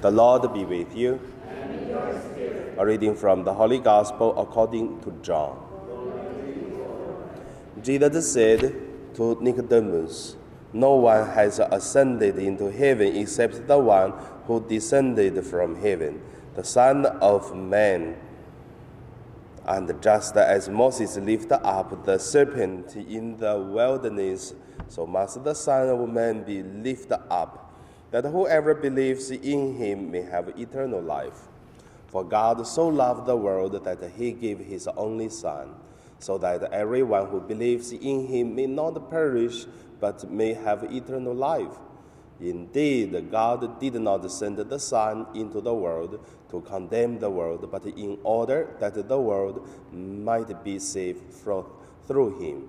The Lord be with you. A reading from the Holy Gospel according to John. Jesus said to Nicodemus, No one has ascended into heaven except the one who descended from heaven, the Son of Man. And just as Moses lifted up the serpent in the wilderness, so must the Son of Man be lifted up that whoever believes in him may have eternal life. For God so loved the world that he gave his only Son, so that everyone who believes in him may not perish, but may have eternal life. Indeed, God did not send the Son into the world to condemn the world, but in order that the world might be saved through him.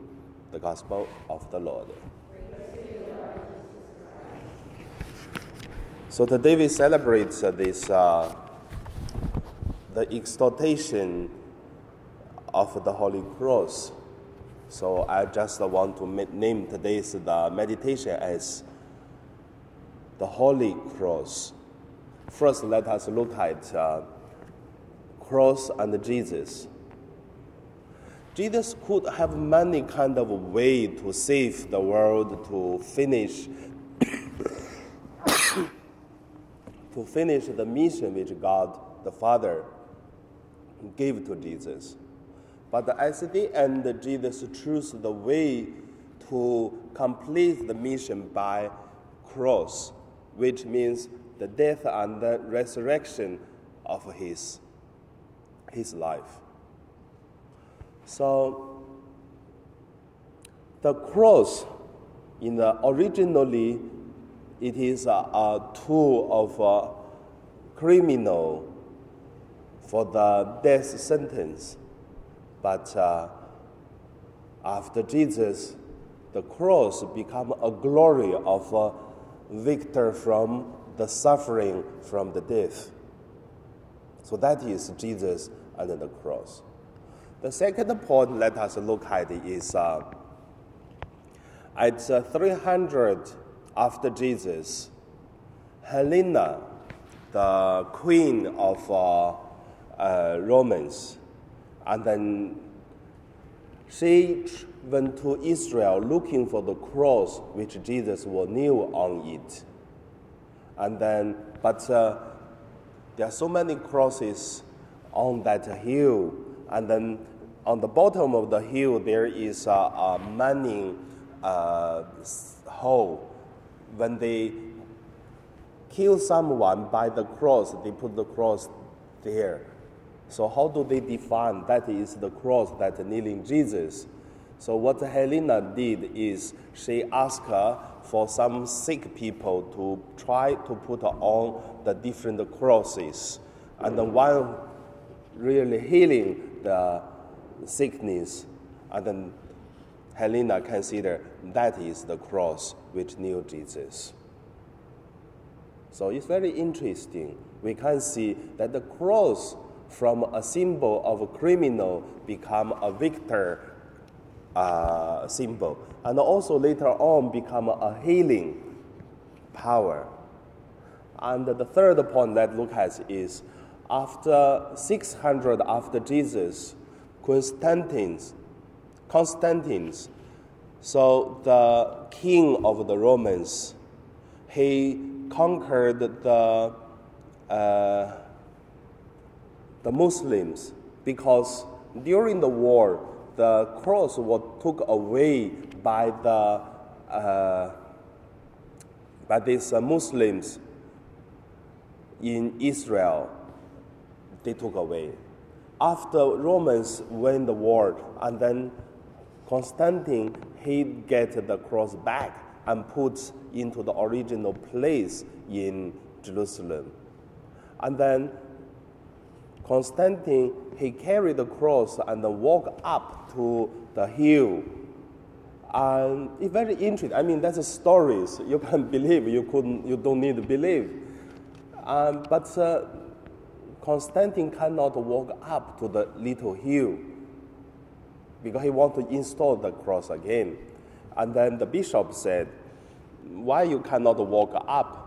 The Gospel of the Lord. So today we celebrate uh, this uh, the exaltation of the Holy Cross. So I just want to name today's the meditation as the Holy Cross. First, let us look at uh, cross and Jesus. Jesus could have many kind of way to save the world, to finish to finish the mission which God the Father gave to Jesus. But at the end, Jesus chose the way to complete the mission by cross, which means the death and the resurrection of his, his life. So, the cross in the originally it is a, a tool of a criminal for the death sentence. But uh, after Jesus, the cross become a glory of a victor from the suffering from the death. So that is Jesus and the cross. The second point let us look at is uh, at uh, 300 after Jesus, Helena, the queen of uh, uh, Romans, and then she went to Israel looking for the cross which Jesus will kneel on it. And then, but uh, there are so many crosses on that hill, and then on the bottom of the hill there is a, a manning uh, hole when they kill someone by the cross, they put the cross there. So how do they define that is the cross that kneeling Jesus? So what Helena did is she asked for some sick people to try to put on the different crosses, and the one really healing the sickness, and then Helena considered that is the cross which knew Jesus. So it's very interesting. We can see that the cross from a symbol of a criminal become a victor uh, symbol, and also later on become a healing power. And the third point that look at is after 600 after Jesus, Constantine's Constantine, so the king of the Romans, he conquered the, uh, the Muslims because during the war, the cross was took away by the uh, by these uh, Muslims in Israel. They took away after Romans win the war, and then Constantine, he get the cross back and put into the original place in Jerusalem. And then Constantine, he carried the cross and walked up to the hill. And it's very interesting. I mean, that's a stories. You can believe, you, couldn't, you don't need to believe. Um, but uh, Constantine cannot walk up to the little hill because he want to install the cross again. And then the bishop said, why you cannot walk up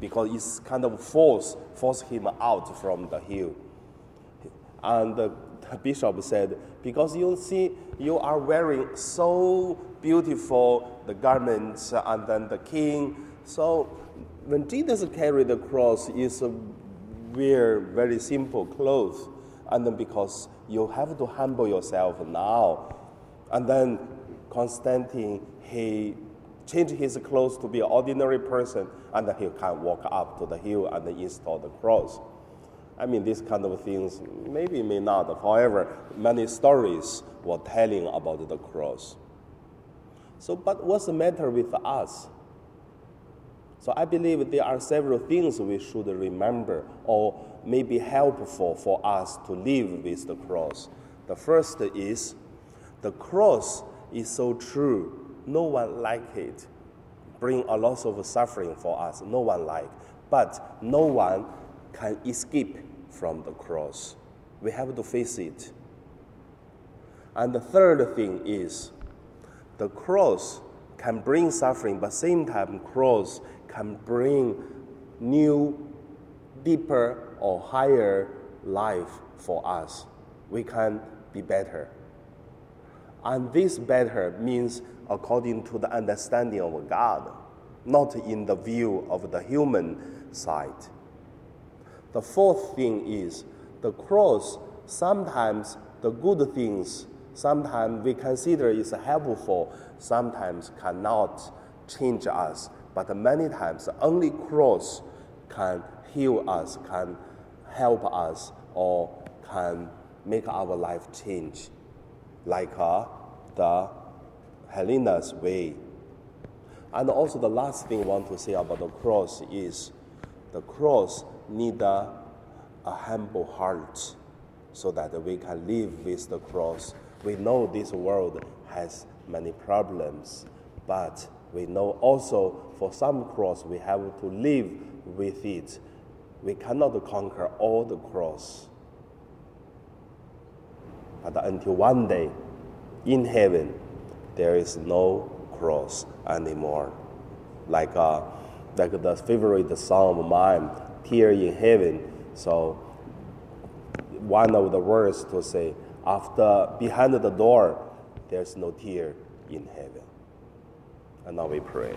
because it's kind of force force him out from the hill. And the bishop said, because you see you are wearing so beautiful the garments and then the king. So when Jesus carried the cross, is wear very simple clothes, and then because you have to humble yourself now, and then Constantine he changed his clothes to be an ordinary person, and then he can walk up to the hill and install the cross. I mean, these kind of things maybe may not. However, many stories were telling about the cross. So, but what's the matter with us? So I believe there are several things we should remember or may be helpful for us to live with the cross. The first is the cross is so true. No one like it. Bring a lot of suffering for us. No one like. But no one can escape from the cross. We have to face it. And the third thing is the cross can bring suffering, but same time cross can bring new, deeper, or higher life for us. We can be better. And this better means according to the understanding of God, not in the view of the human side. The fourth thing is the cross, sometimes the good things, sometimes we consider is helpful, sometimes cannot change us but many times only cross can heal us, can help us, or can make our life change, like uh, the Helena's way. And also the last thing I want to say about the cross is the cross need a, a humble heart so that we can live with the cross. We know this world has many problems, but we know also for some cross we have to live with it. We cannot conquer all the cross. But until one day in heaven, there is no cross anymore. Like, uh, like the favorite song of mine, Tear in Heaven. So, one of the words to say, after behind the door, there's no tear in heaven. And now we pray.